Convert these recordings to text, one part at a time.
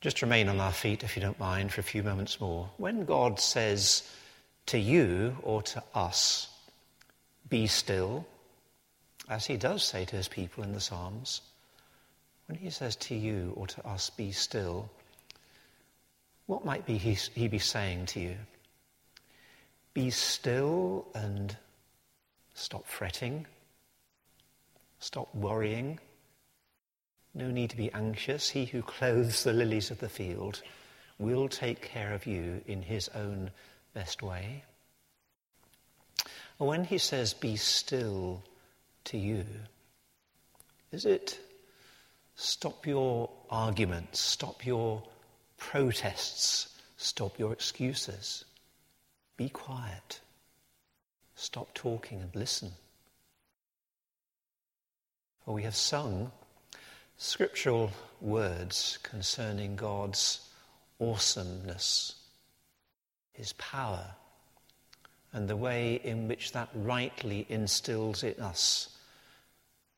Just remain on our feet, if you don't mind, for a few moments more. When God says to you or to us, be still, as he does say to his people in the Psalms, when he says to you or to us, be still, what might be he, he be saying to you? Be still and stop fretting, stop worrying. No need to be anxious. He who clothes the lilies of the field will take care of you in his own best way. When he says, be still to you, is it stop your arguments, stop your protests, stop your excuses, be quiet, stop talking and listen? For we have sung scriptural words concerning God's awesomeness, his power, and the way in which that rightly instills in us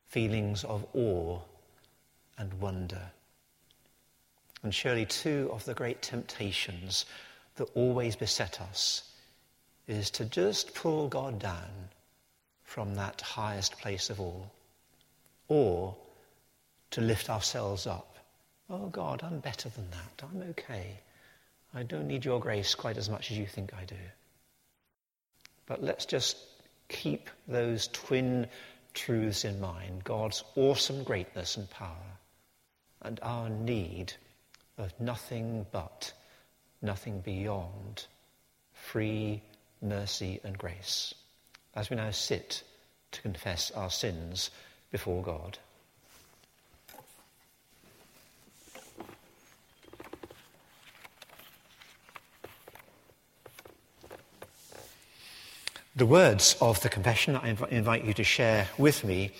feelings of awe and wonder. And surely, two of the great temptations that always beset us is to just pull God down from that highest place of all, or to lift ourselves up. Oh God, I'm better than that. I'm okay. I don't need your grace quite as much as you think I do. But let's just keep those twin truths in mind God's awesome greatness and power, and our need of nothing but, nothing beyond free mercy and grace as we now sit to confess our sins before God. The words of the confession I inv- invite you to share with me.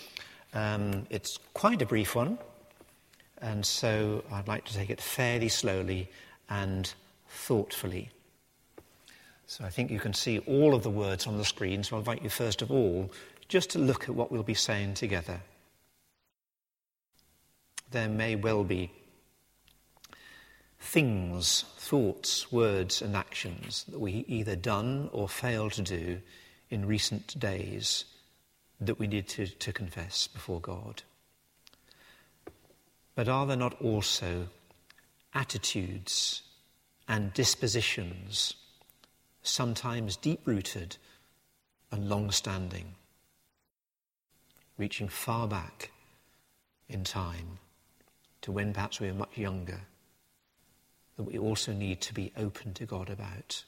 Um, it's quite a brief one, and so I'd like to take it fairly slowly and thoughtfully. So I think you can see all of the words on the screen, so I invite you first of all just to look at what we'll be saying together. There may well be things, thoughts, words, and actions that we either done or failed to do in recent days that we need to, to confess before God. But are there not also attitudes and dispositions, sometimes deep rooted and long standing, reaching far back in time to when perhaps we were much younger, that we also need to be open to God about?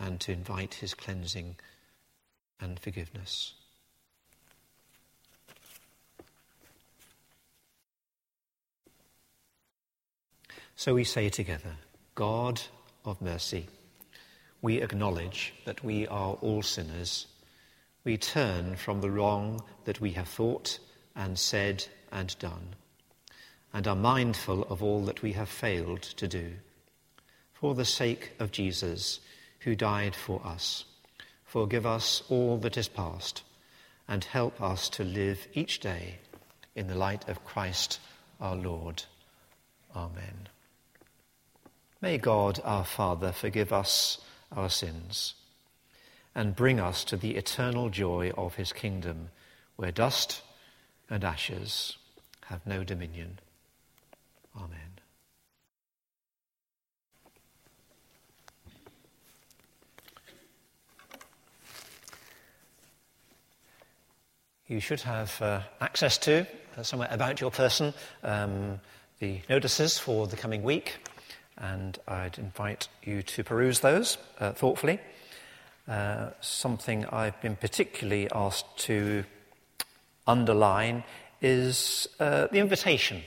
And to invite his cleansing and forgiveness. So we say together, God of mercy, we acknowledge that we are all sinners. We turn from the wrong that we have thought and said and done, and are mindful of all that we have failed to do. For the sake of Jesus, who died for us. Forgive us all that is past and help us to live each day in the light of Christ our Lord. Amen. May God our Father forgive us our sins and bring us to the eternal joy of his kingdom where dust and ashes have no dominion. Amen. You should have uh, access to, uh, somewhere about your person, um, the notices for the coming week, and I'd invite you to peruse those uh, thoughtfully. Uh, something I've been particularly asked to underline is uh, the invitation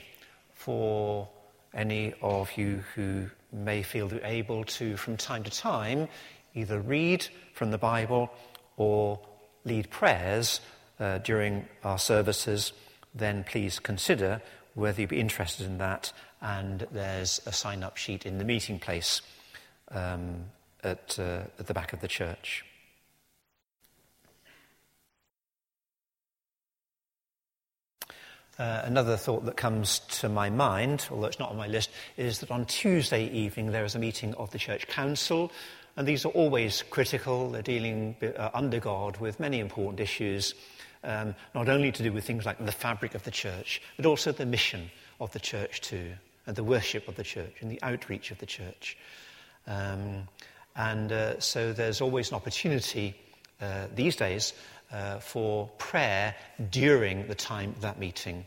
for any of you who may feel able to, from time to time, either read from the Bible or lead prayers uh, during our services, then please consider whether you'd be interested in that. And there's a sign up sheet in the meeting place um, at, uh, at the back of the church. Uh, another thought that comes to my mind, although it's not on my list, is that on Tuesday evening there is a meeting of the Church Council, and these are always critical. They're dealing uh, under God with many important issues, um, not only to do with things like the fabric of the church, but also the mission of the church too, and the worship of the church, and the outreach of the church. Um, and uh, so there's always an opportunity uh, these days uh, for prayer during the time of that meeting.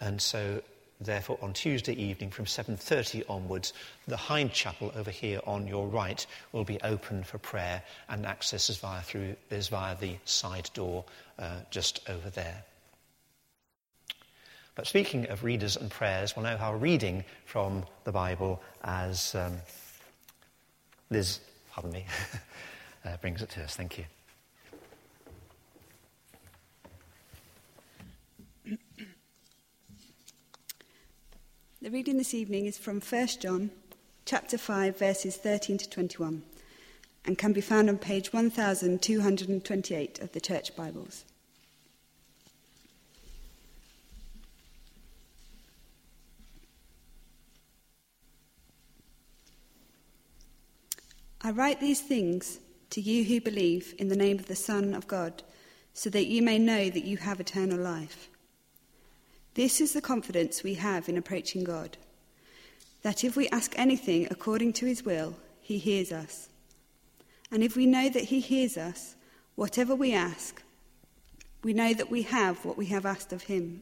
And so, therefore, on Tuesday evening from 7.30 onwards, the Hind Chapel over here on your right will be open for prayer and access is via, through, is via the side door uh, just over there. But speaking of readers and prayers, we'll now have a reading from the Bible as um, Liz, pardon me, uh, brings it to us. Thank you. The reading this evening is from 1 John chapter 5 verses 13 to 21 and can be found on page 1228 of the church Bibles. I write these things to you who believe in the name of the Son of God, so that you may know that you have eternal life. This is the confidence we have in approaching God that if we ask anything according to his will, he hears us. And if we know that he hears us, whatever we ask, we know that we have what we have asked of him.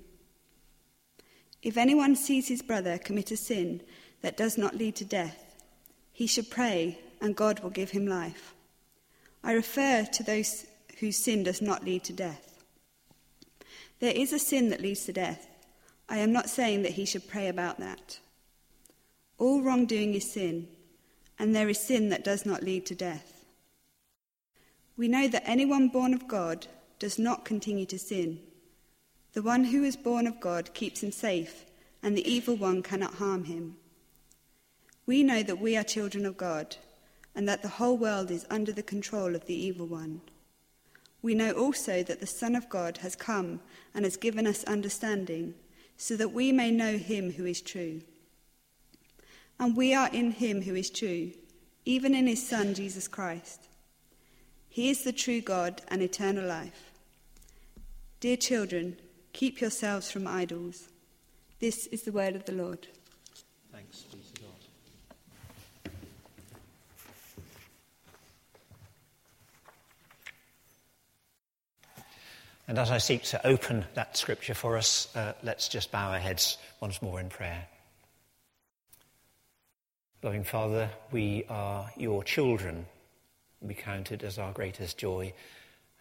If anyone sees his brother commit a sin that does not lead to death, he should pray, and God will give him life. I refer to those whose sin does not lead to death. There is a sin that leads to death I am not saying that he should pray about that. All wrongdoing is sin, and there is sin that does not lead to death. We know that anyone born of God does not continue to sin. The one who is born of God keeps him safe, and the evil one cannot harm him. We know that we are children of God, and that the whole world is under the control of the evil one. We know also that the Son of God has come and has given us understanding so that we may know him who is true. And we are in him who is true, even in his Son, Jesus Christ. He is the true God and eternal life. Dear children, keep yourselves from idols. This is the word of the Lord. And as I seek to open that scripture for us, uh, let's just bow our heads once more in prayer. Loving Father, we are your children. We count it as our greatest joy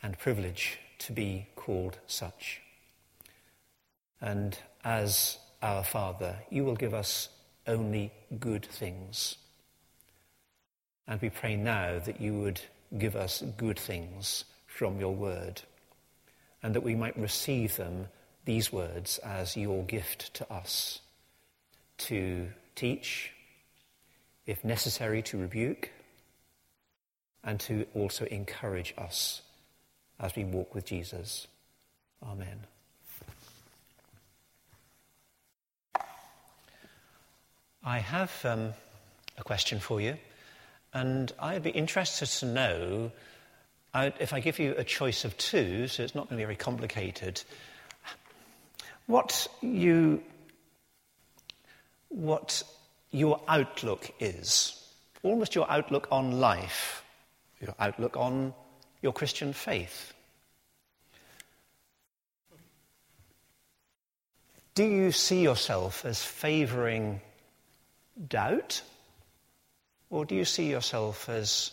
and privilege to be called such. And as our Father, you will give us only good things. And we pray now that you would give us good things from your word and that we might receive them, these words, as your gift to us to teach, if necessary, to rebuke, and to also encourage us as we walk with Jesus. Amen. I have um, a question for you, and I'd be interested to know I, if I give you a choice of two, so it's not going to be very complicated, what you what your outlook is, almost your outlook on life, your outlook on your Christian faith. Do you see yourself as favouring doubt? Or do you see yourself as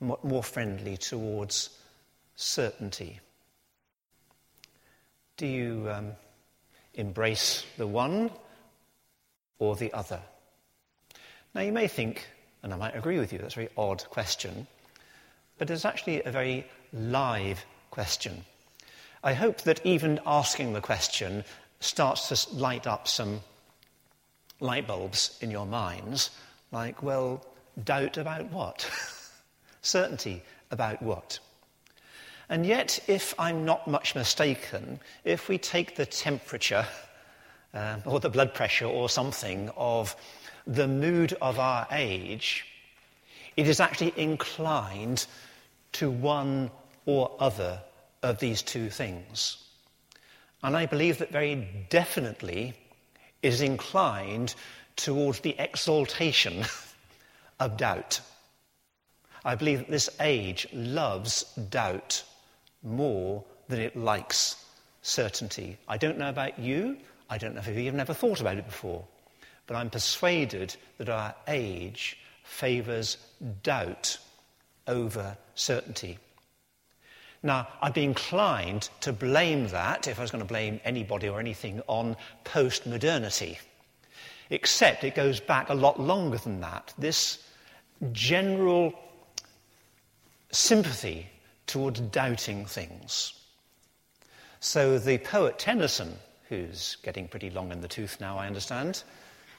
more friendly towards certainty? Do you um, embrace the one or the other? Now, you may think, and I might agree with you, that's a very odd question, but it's actually a very live question. I hope that even asking the question starts to light up some light bulbs in your minds, like, well, doubt about what? Certainty about what? And yet, if I'm not much mistaken, if we take the temperature um, or the blood pressure or something of the mood of our age, it is actually inclined to one or other of these two things. And I believe that very definitely is inclined towards the exaltation of doubt. I believe that this age loves doubt more than it likes certainty. I don't know about you. I don't know if you've never thought about it before. But I'm persuaded that our age favours doubt over certainty. Now, I'd be inclined to blame that, if I was going to blame anybody or anything, on post modernity. Except it goes back a lot longer than that. This general sympathy toward doubting things. So the poet Tennyson, who's getting pretty long in the tooth now, I understand,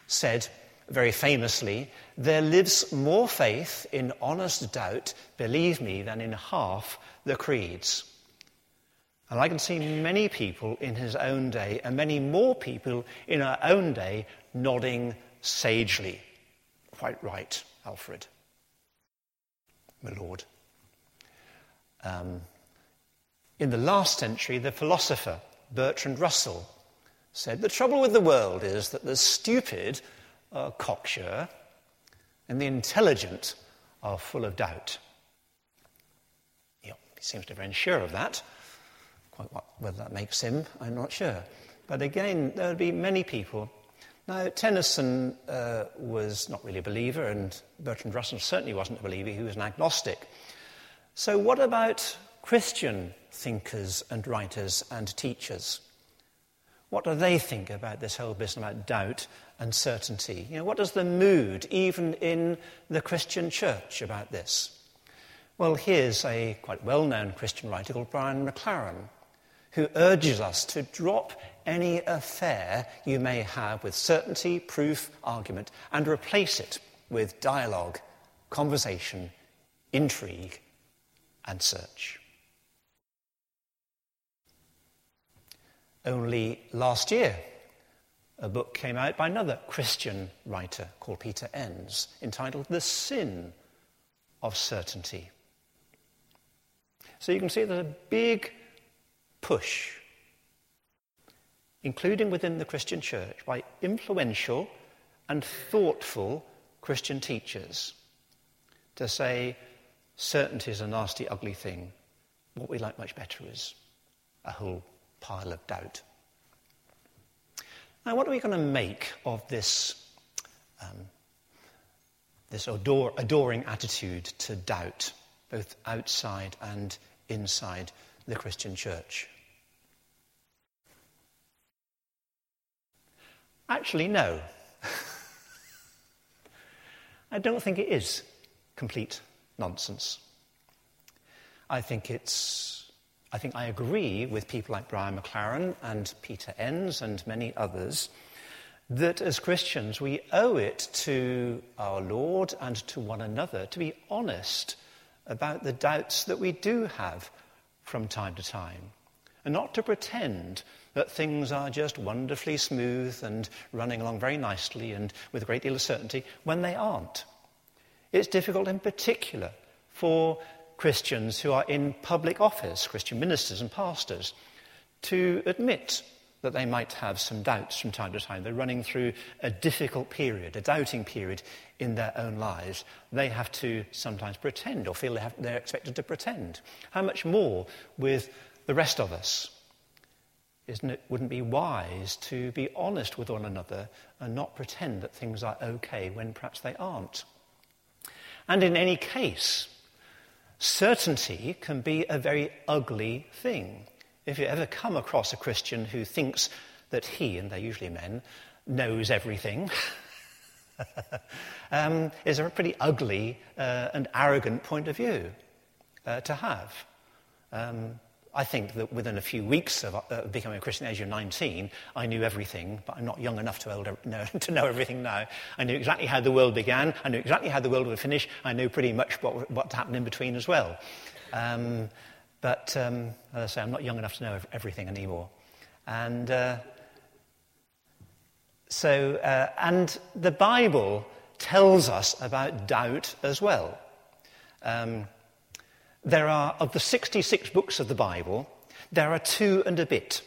said very famously, There lives more faith in honest doubt, believe me, than in half the creeds. And I can see many people in his own day, and many more people in our own day, nodding sagely. Quite right, Alfred. My Lord. Um, in the last century, the philosopher Bertrand Russell said the trouble with the world is that the stupid are cocksure and the intelligent are full of doubt. He seems to be sure of that. Quite what, whether that makes him, I'm not sure. But again, there would be many people. Now, Tennyson uh, was not really a believer, and Bertrand Russell certainly wasn't a believer. He was an agnostic. So, what about Christian thinkers and writers and teachers? What do they think about this whole business about doubt and certainty? You know, what is the mood, even in the Christian church, about this? Well, here's a quite well known Christian writer called Brian McLaren, who urges us to drop any affair you may have with certainty, proof, argument, and replace it with dialogue, conversation, intrigue, and search. Only last year, a book came out by another Christian writer called Peter Enns entitled The Sin of Certainty. So you can see there's a big push, including within the Christian church, by influential and thoughtful Christian teachers to say certainty is a nasty, ugly thing. What we like much better is a whole pile of doubt. Now, what are we going to make of this, um, this adore, adoring attitude to doubt, both outside and inside the Christian church? Actually, no. I don't think it is complete nonsense. I think it's I think I agree with people like Brian McLaren and Peter Enns and many others that as Christians we owe it to our Lord and to one another to be honest about the doubts that we do have from time to time and not to pretend that things are just wonderfully smooth and running along very nicely and with a great deal of certainty when they aren't. It's difficult in particular for Christians who are in public office, Christian ministers and pastors, to admit that they might have some doubts from time to time. They're running through a difficult period, a doubting period in their own lives. They have to sometimes pretend or feel they have, they're expected to pretend. How much more with the rest of us? Isn't it, wouldn't it be wise to be honest with one another and not pretend that things are okay when perhaps they aren't? And in any case, Certainty can be a very ugly thing. If you ever come across a Christian who thinks that he, and they're usually men, knows everything, um, is a pretty ugly uh, and arrogant point of view uh, to have. Um, I think that within a few weeks of uh, becoming a Christian at the age of 19, I knew everything, but I'm not young enough to, know, to know everything now. I knew exactly how the world began. I knew exactly how the world would finish. I knew pretty much what, what happened in between as well. Um, but um, as I say, I'm not young enough to know everything anymore. And uh, so, uh, and the Bible tells us about doubt as well. Um, there are, of the 66 books of the Bible, there are two and a bit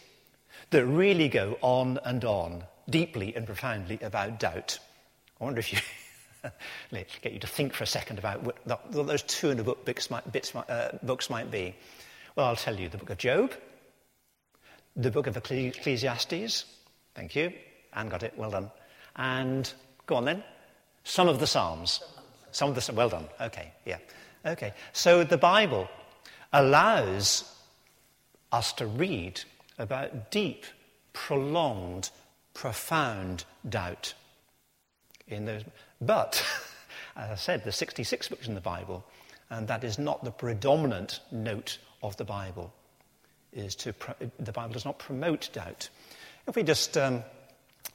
that really go on and on, deeply and profoundly, about doubt. I wonder if you. get you to think for a second about what those two and a book might, bits, uh, books might be. Well, I'll tell you the book of Job, the book of Ecclesiastes, thank you, Anne got it, well done, and go on then, some of the Psalms. Some of the, well done, okay, yeah. Okay, so the Bible allows us to read about deep, prolonged, profound doubt in those. But, as I said, there's 66 books in the Bible, and that is not the predominant note of the Bible. Is to pro- the Bible does not promote doubt. If we just um,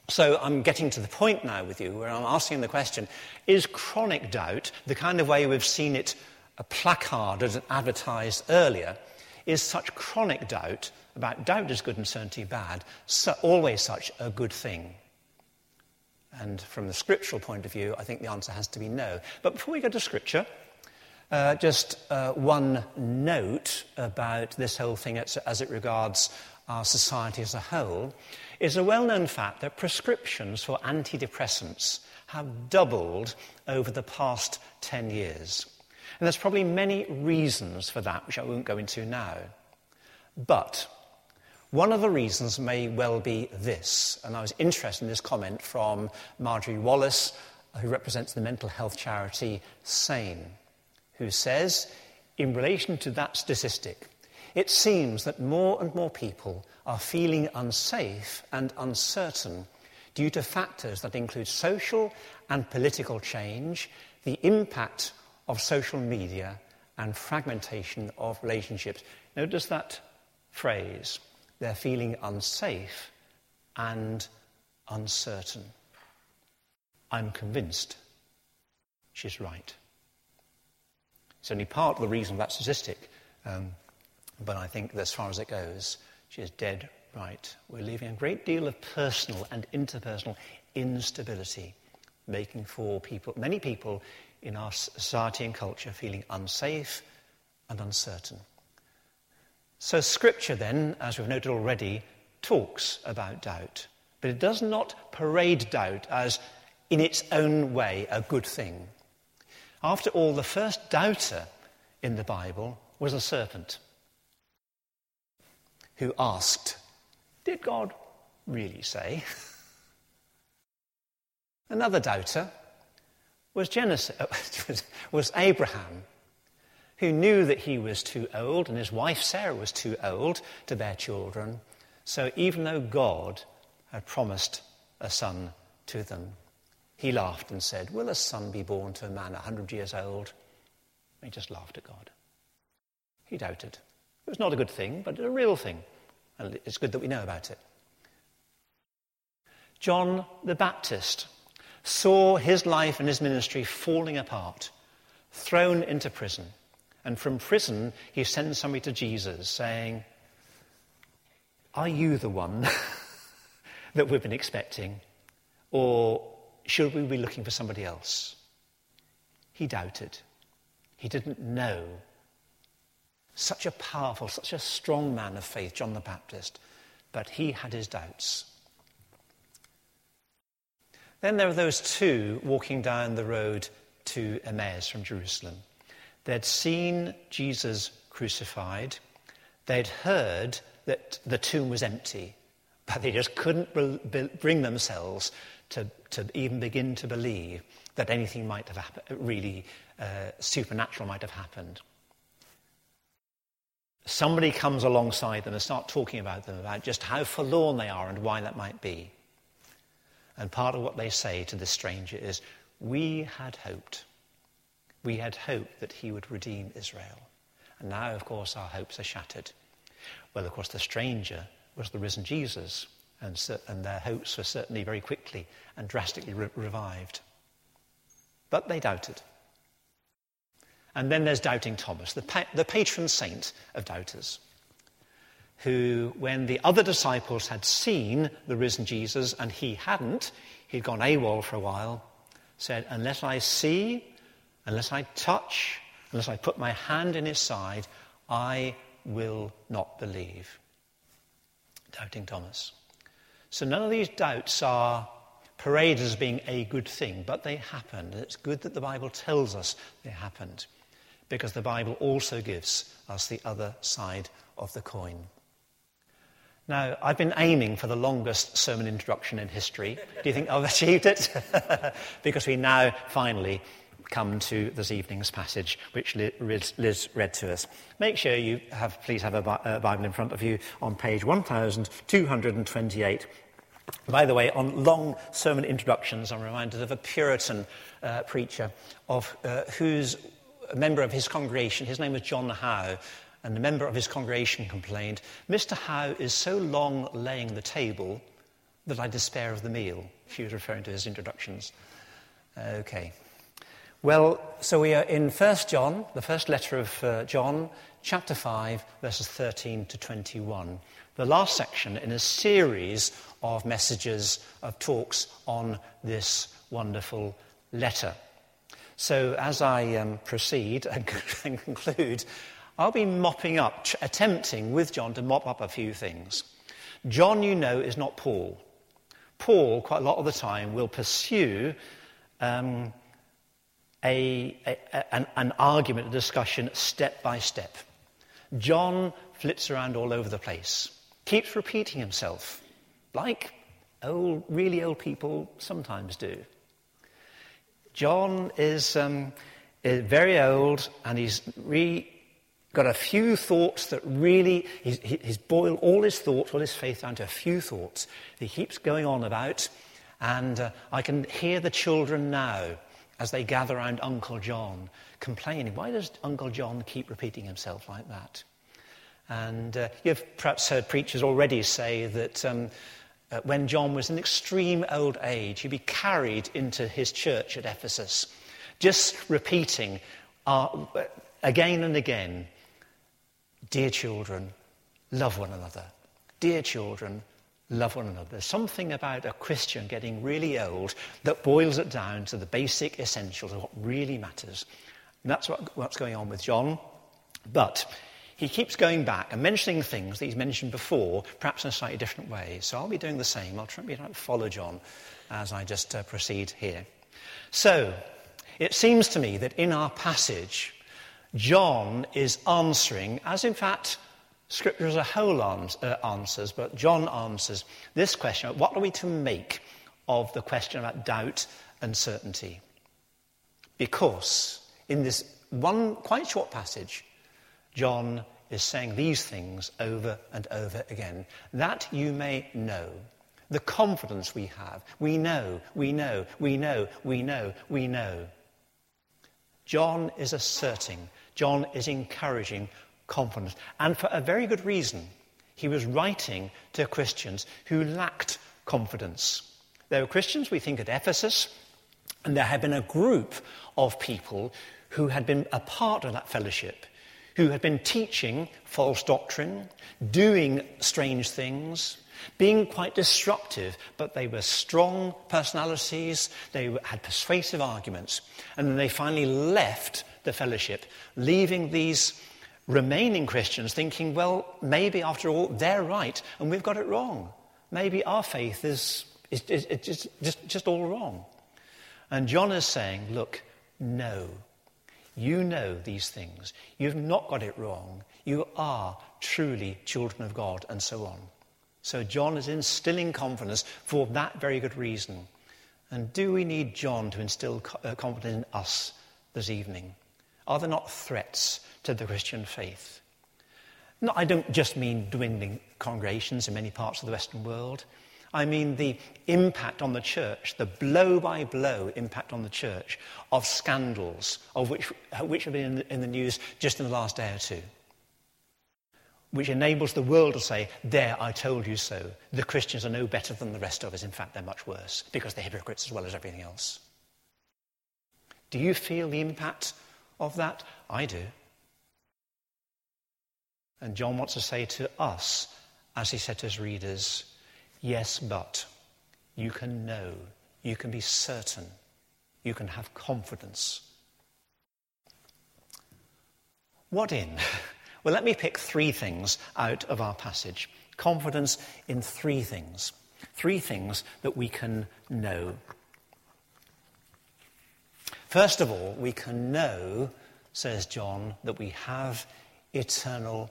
so I'm getting to the point now with you where I'm asking the question is chronic doubt, the kind of way we've seen it placarded and advertised earlier, is such chronic doubt about doubt is good and certainty bad, so always such a good thing? And from the scriptural point of view, I think the answer has to be no. But before we go to scripture, uh, just uh, one note about this whole thing as, as it regards our society as a whole is a well known fact that prescriptions for antidepressants have doubled over the past 10 years. And there's probably many reasons for that, which I won't go into now. But one of the reasons may well be this, and I was interested in this comment from Marjorie Wallace, who represents the mental health charity SANE, who says, in relation to that statistic, it seems that more and more people are feeling unsafe and uncertain due to factors that include social and political change, the impact of social media, and fragmentation of relationships. Notice that phrase. They're feeling unsafe and uncertain. I'm convinced she's right. It's only part of the reason of that statistic, um, but I think as far as it goes, she is dead right. We're leaving a great deal of personal and interpersonal instability, making for people, many people in our society and culture feeling unsafe and uncertain. So, Scripture, then, as we've noted already, talks about doubt, but it does not parade doubt as, in its own way, a good thing. After all, the first doubter in the Bible was a serpent who asked, Did God really say? Another doubter was, Genesis, was Abraham, who knew that he was too old and his wife Sarah was too old to bear children. So even though God had promised a son to them, he laughed and said, Will a son be born to a man a hundred years old? he just laughed at God. He doubted. It was not a good thing, but a real thing. And it's good that we know about it. John the Baptist saw his life and his ministry falling apart, thrown into prison. And from prison, he sends somebody to Jesus saying, Are you the one that we've been expecting? Or should we be looking for somebody else? He doubted. He didn't know such a powerful, such a strong man of faith, John the Baptist, but he had his doubts. Then there were those two walking down the road to Emmaus from Jerusalem. They'd seen Jesus crucified, they'd heard that the tomb was empty, but they just couldn't bring themselves to, to even begin to believe that anything might have happened, really uh, supernatural might have happened somebody comes alongside them and start talking about them, about just how forlorn they are and why that might be. And part of what they say to this stranger is, We had hoped. We had hoped that he would redeem Israel. And now, of course, our hopes are shattered. Well, of course, the stranger was the risen Jesus, and, and their hopes were certainly very quickly and drastically re- revived. But they doubted. And then there's doubting Thomas, the, pa- the patron saint of doubters. Who, when the other disciples had seen the risen Jesus and he hadn't, he'd gone AWOL for a while, said, Unless I see, unless I touch, unless I put my hand in his side, I will not believe. Doubting Thomas. So none of these doubts are paraded as being a good thing, but they happened. It's good that the Bible tells us they happened, because the Bible also gives us the other side of the coin. Now, I've been aiming for the longest sermon introduction in history. Do you think I've achieved it? because we now finally come to this evening's passage, which Liz read to us. Make sure you have, please have a Bible in front of you on page 1228. By the way, on long sermon introductions, I'm reminded of a Puritan uh, preacher of uh, whose member of his congregation, his name was John Howe, and a member of his congregation complained, Mr. Howe is so long laying the table that I despair of the meal. She was referring to his introductions. Okay. Well, so we are in 1 John, the first letter of uh, John, chapter 5, verses 13 to 21. The last section in a series of messages, of talks on this wonderful letter. So, as I um, proceed and conclude, I'll be mopping up, attempting with John to mop up a few things. John, you know, is not Paul. Paul, quite a lot of the time, will pursue um, a, a, an, an argument, a discussion, step by step. John flits around all over the place, keeps repeating himself, like old, really old people sometimes do. John is, um, is very old and he's re got a few thoughts that really, he's, he's boiled all his thoughts, all his faith down to a few thoughts. He keeps going on about, and uh, I can hear the children now as they gather around Uncle John complaining. Why does Uncle John keep repeating himself like that? And uh, you've perhaps heard preachers already say that um, uh, when John was in extreme old age, he'd be carried into his church at Ephesus, just repeating uh, again and again Dear children, love one another. Dear children, love one another. There's something about a Christian getting really old that boils it down to the basic essentials of what really matters. And that's what, what's going on with John. But he keeps going back and mentioning things that he's mentioned before, perhaps in a slightly different way. So I'll be doing the same. I'll try to follow John as I just uh, proceed here. So, it seems to me that in our passage, John is answering, as in fact Scripture as a whole uh, answers, but John answers this question what are we to make of the question about doubt and certainty? Because in this one quite short passage, John is saying these things over and over again, that you may know. The confidence we have. We know, we know, we know, we know, we know. John is asserting John is encouraging confidence. And for a very good reason. He was writing to Christians who lacked confidence. There were Christians, we think, at Ephesus, and there had been a group of people who had been a part of that fellowship, who had been teaching false doctrine, doing strange things, being quite disruptive, but they were strong personalities, they had persuasive arguments, and then they finally left the fellowship, leaving these remaining Christians thinking, well, maybe after all, they're right and we've got it wrong. Maybe our faith is, is, is, is just, just, just all wrong. And John is saying, look, no. You know these things. You've not got it wrong. You are truly children of God, and so on. So John is instilling confidence for that very good reason. And do we need John to instill uh, confidence in us this evening? Are there not threats to the Christian faith? No, I don't just mean dwindling congregations in many parts of the Western world. I mean the impact on the church, the blow by blow impact on the church of scandals, of which, which have been in the, in the news just in the last day or two, which enables the world to say, There, I told you so. The Christians are no better than the rest of us. In fact, they're much worse because they're hypocrites as well as everything else. Do you feel the impact of that? I do. And John wants to say to us, as he said to his readers, yes, but you can know, you can be certain, you can have confidence. What in? Well, let me pick three things out of our passage. Confidence in three things. Three things that we can know. First of all, we can know, says John, that we have eternal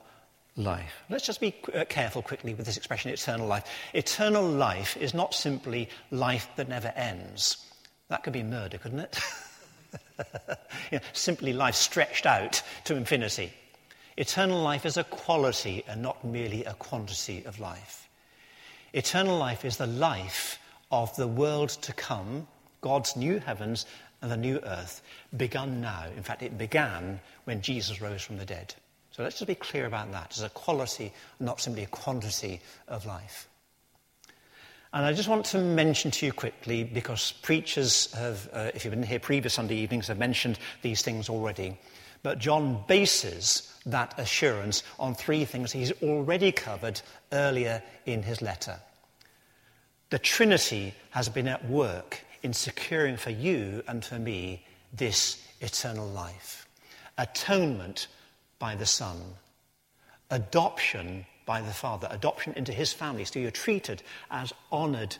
life. Let's just be uh, careful quickly with this expression, eternal life. Eternal life is not simply life that never ends. That could be murder, couldn't it? you know, simply life stretched out to infinity. Eternal life is a quality and not merely a quantity of life. Eternal life is the life of the world to come, God's new heavens and the new earth, begun now. In fact, it began when Jesus rose from the dead. So let's just be clear about that. It's a quality, not simply a quantity of life. And I just want to mention to you quickly, because preachers have, uh, if you've been here previous Sunday evenings, have mentioned these things already. But John bases that assurance on three things he's already covered earlier in his letter. The Trinity has been at work in securing for you and for me this eternal life. Atonement by the Son, adoption by the Father, adoption into his family, so you're treated as honoured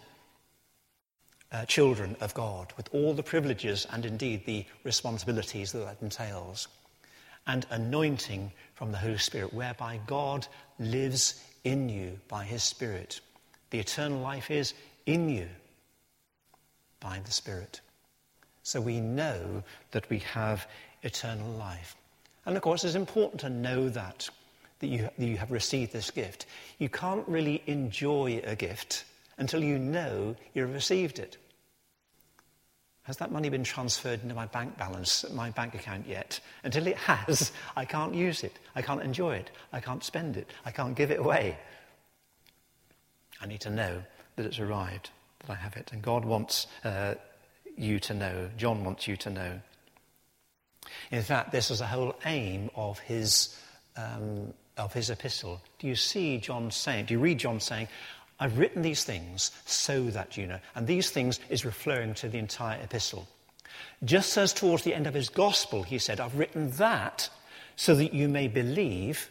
uh, children of God with all the privileges and indeed the responsibilities that that entails. And anointing from the Holy Spirit, whereby God lives in you by his Spirit. The eternal life is in you by the Spirit. So we know that we have eternal life. And of course, it's important to know that, that you, that you have received this gift. You can't really enjoy a gift until you know you've received it. Has that money been transferred into my bank balance, my bank account yet? Until it has, I can't use it. I can't enjoy it. I can't spend it. I can't give it away. I need to know that it's arrived, that I have it. And God wants uh, you to know. John wants you to know. In fact, this is the whole aim of his, um, of his epistle. Do you see John saying, do you read John saying, I've written these things so that you know. And these things is referring to the entire epistle. Just as towards the end of his gospel, he said, I've written that so that you may believe.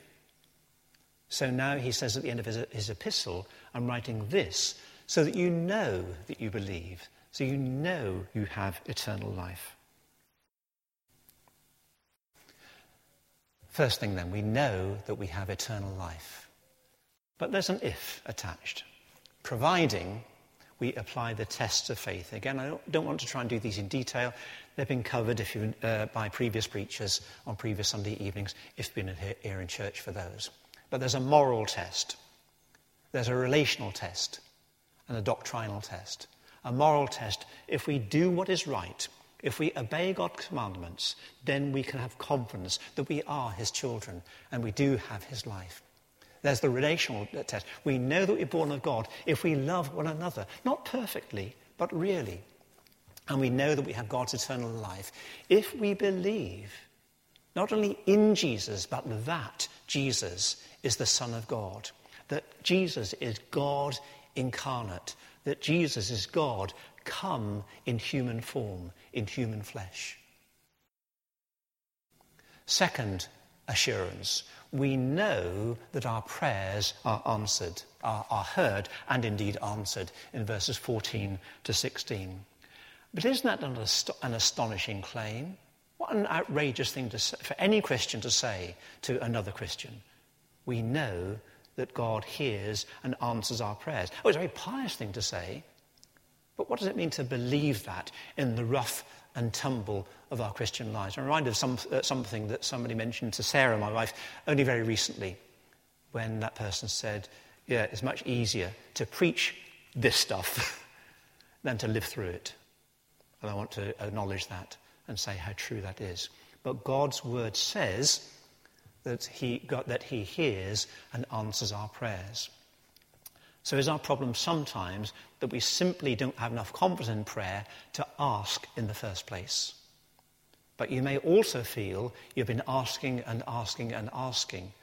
So now he says at the end of his, his epistle, I'm writing this so that you know that you believe, so you know you have eternal life. First thing then, we know that we have eternal life. But there's an if attached providing we apply the tests of faith. Again, I don't, want to try and do these in detail. They've been covered if you, uh, by previous preachers on previous Sunday evenings, if you've been here in church for those. But there's a moral test, there's a relational test, and a doctrinal test. A moral test, if we do what is right, if we obey God's commandments, then we can have confidence that we are His children and we do have His life. There's the relational test. We know that we're born of God if we love one another, not perfectly, but really. And we know that we have God's eternal life if we believe not only in Jesus, but that Jesus is the Son of God, that Jesus is God incarnate, that Jesus is God come in human form, in human flesh. Second assurance we know that our prayers are answered, are, are heard, and indeed answered in verses 14 to 16. But isn't that an, an astonishing claim? What an outrageous thing say, for any Christian to say to another Christian. We know that God hears and answers our prayers. Oh, it's a very pious thing to say. But what does it mean to believe that in the rough and tumble of our Christian lives. I'm reminded of some, uh, something that somebody mentioned to Sarah, my wife, only very recently, when that person said, Yeah, it's much easier to preach this stuff than to live through it. And I want to acknowledge that and say how true that is. But God's word says that he, that he hears and answers our prayers. So is our problem sometimes that we simply don't have enough confidence in prayer to ask in the first place? But you may also feel you've been asking and asking and asking,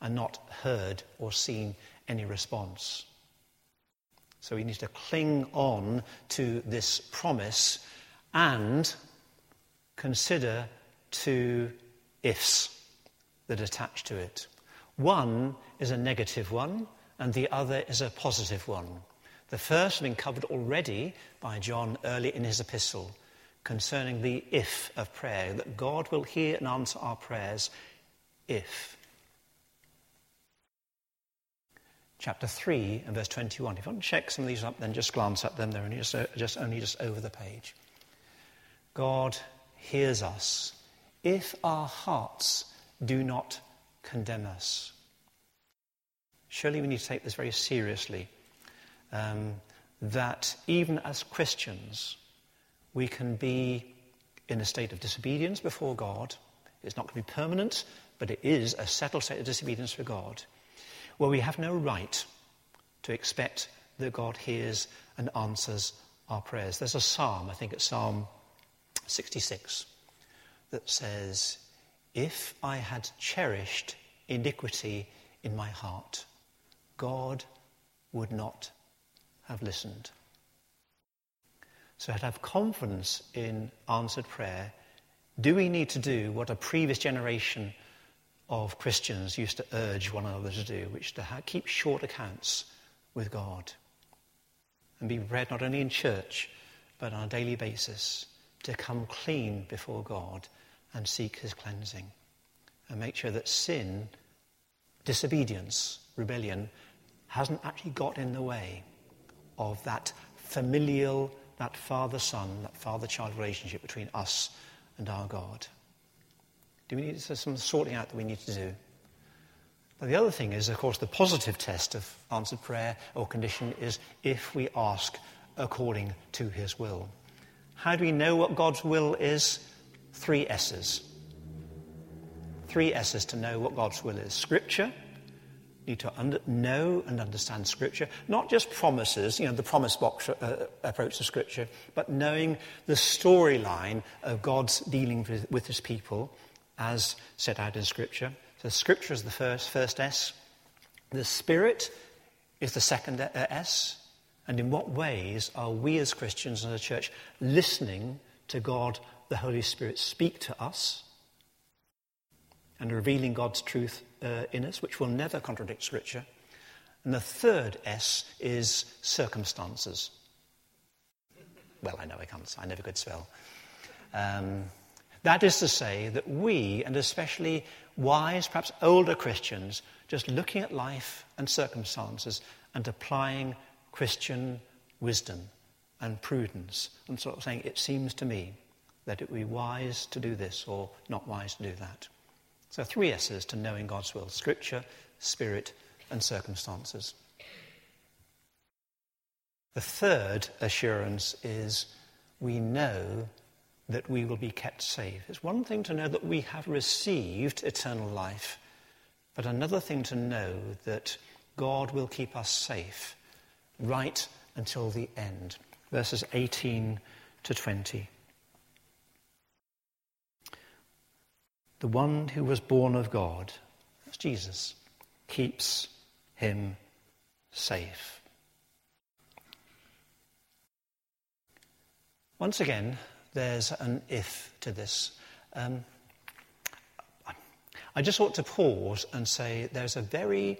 and not heard or seen any response. So we need to cling on to this promise and consider two ifs that attach to it. One is a negative one, and the other is a positive one. The first has been covered already by John early in his epistle concerning the if of prayer, that God will hear and answer our prayers if. Chapter 3 and verse 21. If you want to check some of these up, then just glance at them. They're only just, uh, just, only just over the page. God hears us if our hearts do not condemn us. Surely we need to take this very seriously. Um, that even as Christians, we can be in a state of disobedience before God. It's not going to be permanent, but it is a settled state of disobedience for God, where we have no right to expect that God hears and answers our prayers. There's a psalm, I think it's Psalm 66, that says, If I had cherished iniquity in my heart, God would not have listened. So, to have confidence in answered prayer, do we need to do what a previous generation of Christians used to urge one another to do, which is to keep short accounts with God and be read not only in church but on a daily basis to come clean before God and seek his cleansing and make sure that sin, disobedience, rebellion hasn't actually got in the way of that familial, that father son, that father child relationship between us and our God. Do we need some sorting out that we need to do? But the other thing is, of course, the positive test of answered prayer or condition is if we ask according to his will. How do we know what God's will is? Three S's. Three S's to know what God's will is Scripture, need to under, know and understand Scripture, not just promises, you know, the promise box uh, approach to Scripture, but knowing the storyline of God's dealing with, with His people as set out in Scripture. So Scripture is the first, first S. The Spirit is the second uh, S. And in what ways are we as Christians and the church listening to God, the Holy Spirit, speak to us and revealing God's truth uh, in us, which will never contradict Scripture. And the third S is circumstances. Well, I know I can't, I never could spell. Um, that is to say that we, and especially wise, perhaps older Christians, just looking at life and circumstances and applying Christian wisdom and prudence and sort of saying, it seems to me that it would be wise to do this or not wise to do that. So, three S's to knowing God's will Scripture, Spirit, and circumstances. The third assurance is we know that we will be kept safe. It's one thing to know that we have received eternal life, but another thing to know that God will keep us safe right until the end. Verses 18 to 20. The one who was born of God, that's Jesus, keeps him safe. Once again, there's an if to this. Um, I just ought to pause and say there's a very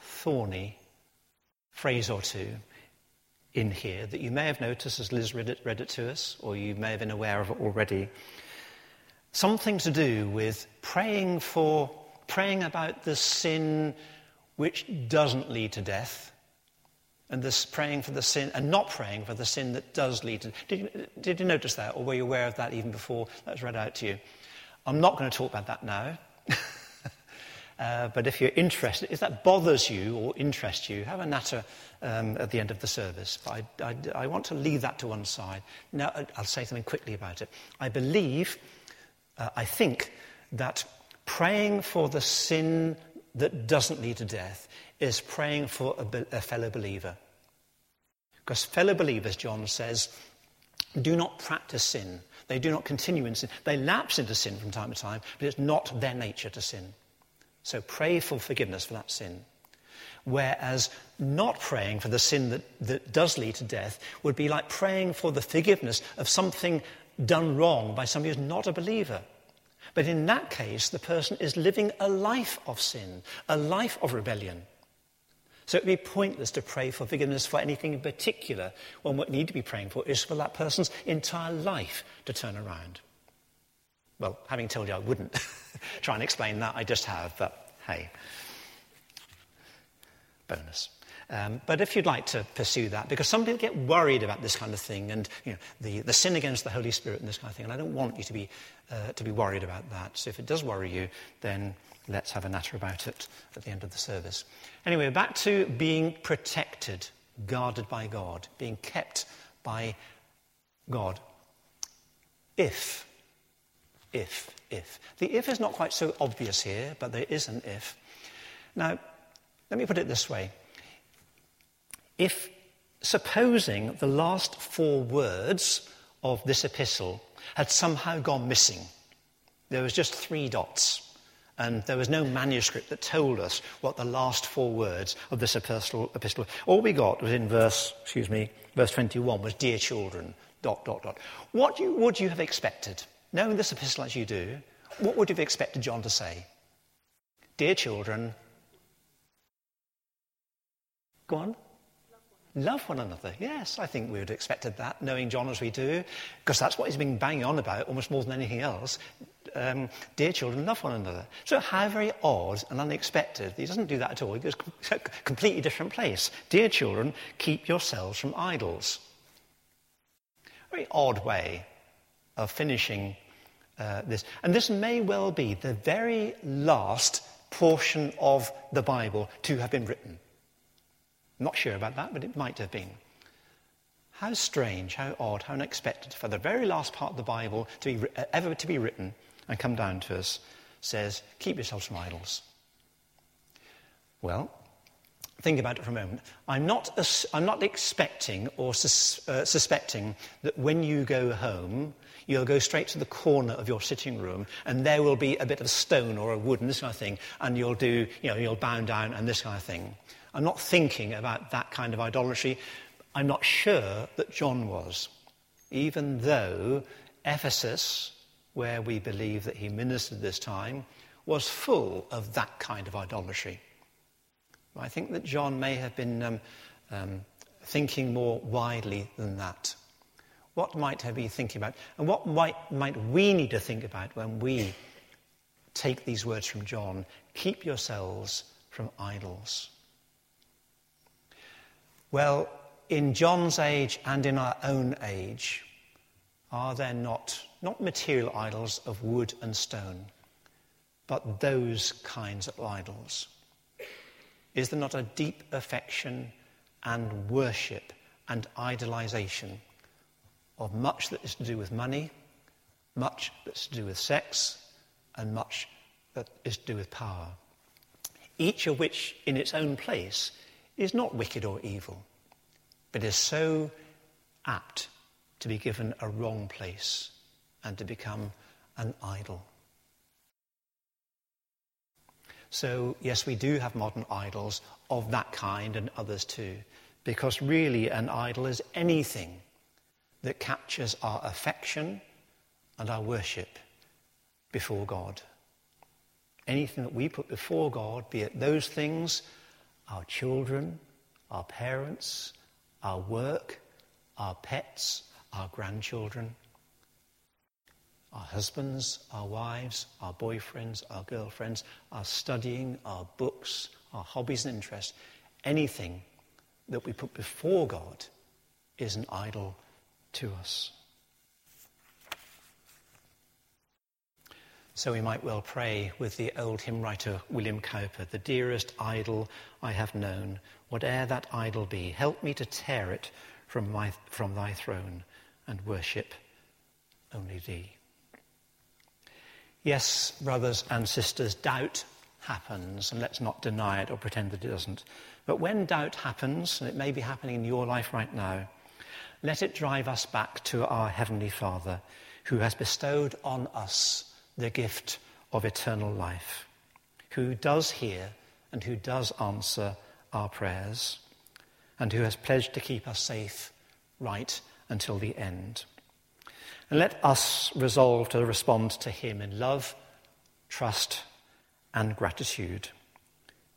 thorny phrase or two in here that you may have noticed as Liz read it, read it to us, or you may have been aware of it already something to do with praying for, praying about the sin which doesn't lead to death, and this praying for the sin, and not praying for the sin that does lead to. Did you, did you notice that, or were you aware of that even before that was read out to you? I'm not going to talk about that now. uh, but if you're interested, if that bothers you or interests you, have a natter um, at the end of the service. But I, I, I want to leave that to one side. Now, I'll say something quickly about it. I believe uh, I think that praying for the sin that doesn't lead to death is praying for a, be- a fellow believer. Because fellow believers, John says, do not practice sin. They do not continue in sin. They lapse into sin from time to time, but it's not their nature to sin. So pray for forgiveness for that sin. Whereas not praying for the sin that, that does lead to death would be like praying for the forgiveness of something done wrong by somebody who's not a believer. But in that case, the person is living a life of sin, a life of rebellion. So it would be pointless to pray for forgiveness for anything in particular when what we need to be praying for is for that person's entire life to turn around. Well, having told you I wouldn't try and explain that, I just have, but hey, bonus. Um, but if you'd like to pursue that, because some people get worried about this kind of thing and you know, the, the sin against the Holy Spirit and this kind of thing, and I don't want you to be, uh, to be worried about that. So if it does worry you, then let's have a natter about it at the end of the service. Anyway, back to being protected, guarded by God, being kept by God. If, if, if. The if is not quite so obvious here, but there is an if. Now, let me put it this way. If, supposing the last four words of this epistle had somehow gone missing, there was just three dots, and there was no manuscript that told us what the last four words of this epistle, epistle. All we got was in verse, excuse me, verse 21 was, "Dear children." Dot dot dot. What you, would you have expected, knowing this epistle as you do? What would you have expected John to say? Dear children. Go on. Love one another. Yes, I think we would have expected that, knowing John as we do, because that's what he's been banging on about almost more than anything else. Um, dear children, love one another. So, how very odd and unexpected. He doesn't do that at all. He goes a completely different place. Dear children, keep yourselves from idols. Very odd way of finishing uh, this. And this may well be the very last portion of the Bible to have been written. I'm not sure about that, but it might have been. How strange, how odd, how unexpected for the very last part of the Bible to be, uh, ever to be written and come down to us says, Keep yourselves from idols. Well, think about it for a moment. I'm not, I'm not expecting or sus, uh, suspecting that when you go home, you'll go straight to the corner of your sitting room and there will be a bit of stone or a wood and this kind of thing, and you'll do, you know, you'll bow down and this kind of thing. I'm not thinking about that kind of idolatry. I'm not sure that John was, even though Ephesus, where we believe that he ministered this time, was full of that kind of idolatry. I think that John may have been um, um, thinking more widely than that. What might he be thinking about? And what might, might we need to think about when we take these words from John? Keep yourselves from idols. Well, in John's age and in our own age, are there not, not material idols of wood and stone, but those kinds of idols? Is there not a deep affection and worship and idolization of much that is to do with money, much that's to do with sex, and much that is to do with power? Each of which, in its own place, is not wicked or evil, but is so apt to be given a wrong place and to become an idol. So, yes, we do have modern idols of that kind and others too, because really an idol is anything that captures our affection and our worship before God. Anything that we put before God, be it those things our children, our parents, our work, our pets, our grandchildren, our husbands, our wives, our boyfriends, our girlfriends, our studying, our books, our hobbies and interests, anything that we put before God is an idol to us. So we might well pray with the old hymn writer William Cowper The dearest idol I have known, whate'er that idol be, help me to tear it from, my, from thy throne and worship only thee. Yes, brothers and sisters, doubt happens, and let's not deny it or pretend that it doesn't. But when doubt happens, and it may be happening in your life right now, let it drive us back to our Heavenly Father who has bestowed on us the gift of eternal life, who does hear and who does answer our prayers, and who has pledged to keep us safe right until the end. And let us resolve to respond to him in love, trust, and gratitude,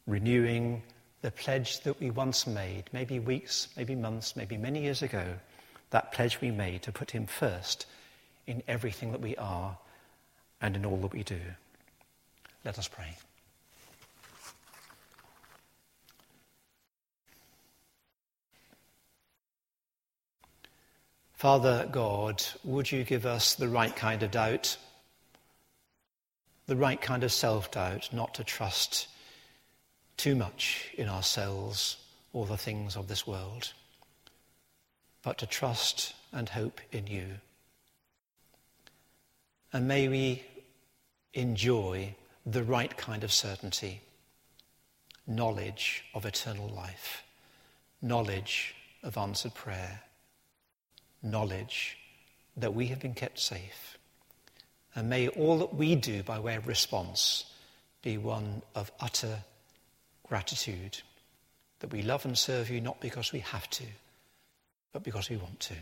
renewing the pledge that we once made, maybe weeks, maybe months, maybe many years ago, that pledge we made to put him first in everything that we are and in all that we do. Let us pray. Father God, would you give us the right kind of doubt, the right kind of self doubt, not to trust too much in ourselves or the things of this world, but to trust and hope in you. And may we enjoy the right kind of certainty, knowledge of eternal life, knowledge of answered prayer knowledge that we have been kept safe. And may all that we do by way of response be one of utter gratitude, that we love and serve you not because we have to, but because we want to.